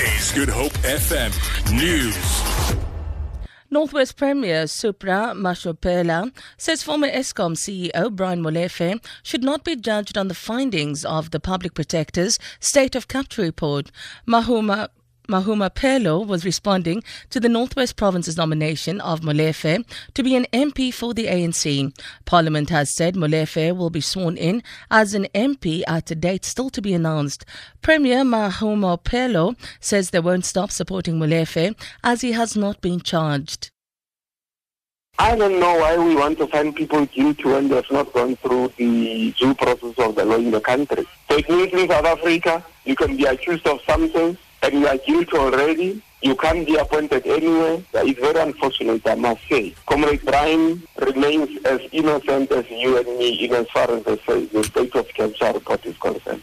Good Hope FM News. Northwest Premier Supra Mahumapelo says former Eskom CEO Brian Molefe should not be judged on the findings of the Public Protector's State of Capture report. Mahuma Mahumapelo was responding to the Northwest Province's nomination of Molefe to be an MP for the ANC. Parliament has said Molefe will be sworn in as an MP at a date still to be announced. Premier Mahumapelo says they won't stop supporting Molefe as he has not been charged. I don't know why we want to find people guilty when they have not gone through the due process of the law in the country. In South Africa, you can be accused of something and you are guilty already, you can't be appointed anywhere. It's very unfortunate, I must say. Comrade Brian remains as innocent as you and me in as far as the, the state of capture report is concerned.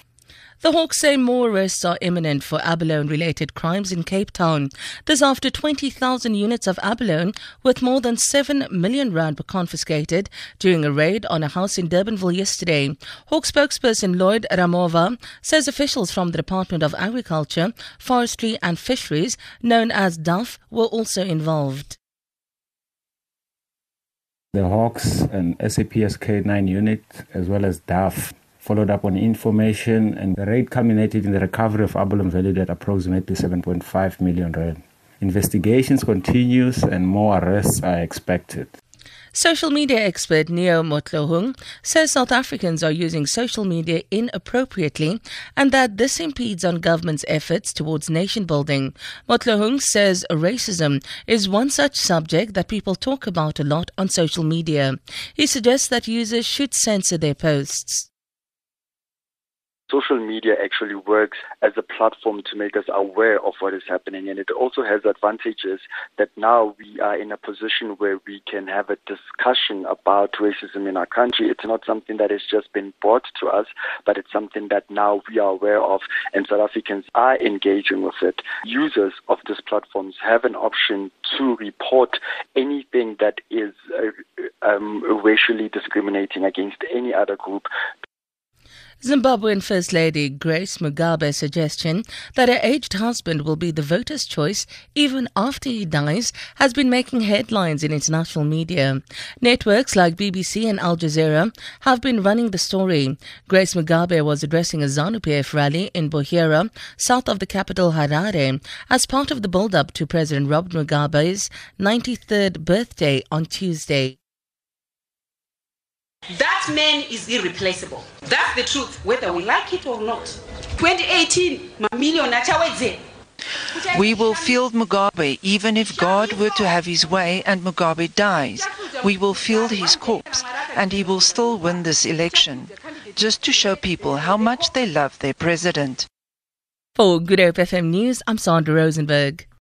The Hawks say more arrests are imminent for abalone related crimes in Cape Town. This after 20,000 units of abalone worth more than 7 million rand were confiscated during a raid on a house in Durbanville yesterday. Hawks spokesperson Lloyd Ramovha says officials from the Department of Agriculture, Forestry and Fisheries, known as DAFF, were also involved. The Hawks and SAPS K9 unit, as well as DAFF, followed up on information, and the raid culminated in the recovery of abalone valued at approximately 7.5 million rand. Investigations continues and more arrests are expected. Social media expert Neo Motlohung says South Africans are using social media inappropriately and that this impedes on government's efforts towards nation building. Motlohung says racism is one such subject that people talk about a lot on social media. He suggests that users should censor their posts social media actually works as a platform to make us aware of what is happening. And it also has advantages that now we are in a position where we can have a discussion about racism in our country. It's not something that has just been brought to us, but it's something that now we are aware of and South Africans are engaging with it. Users of these platforms have an option to report anything that is uh, um, racially discriminating against any other group Zimbabwean First Lady Grace Mugabe's suggestion that her aged husband will be the voter's choice even after he dies has been making headlines in international media. Networks like BBC and Al Jazeera have been running the story. Grace Mugabe was addressing a ZANU-PF rally in Buhera, south of the capital Harare, as part of the build-up to President Robert Mugabe's 93rd birthday on Tuesday. That man is irreplaceable. That's the truth, whether we like it or not. 2018, mamillion we will field Mugabe even if God were to have his way and Mugabe dies. We will field his corpse and he will still win this election, just to show people how much they love their president. For Good Hope FM News, I'm Sandra Rosenberg.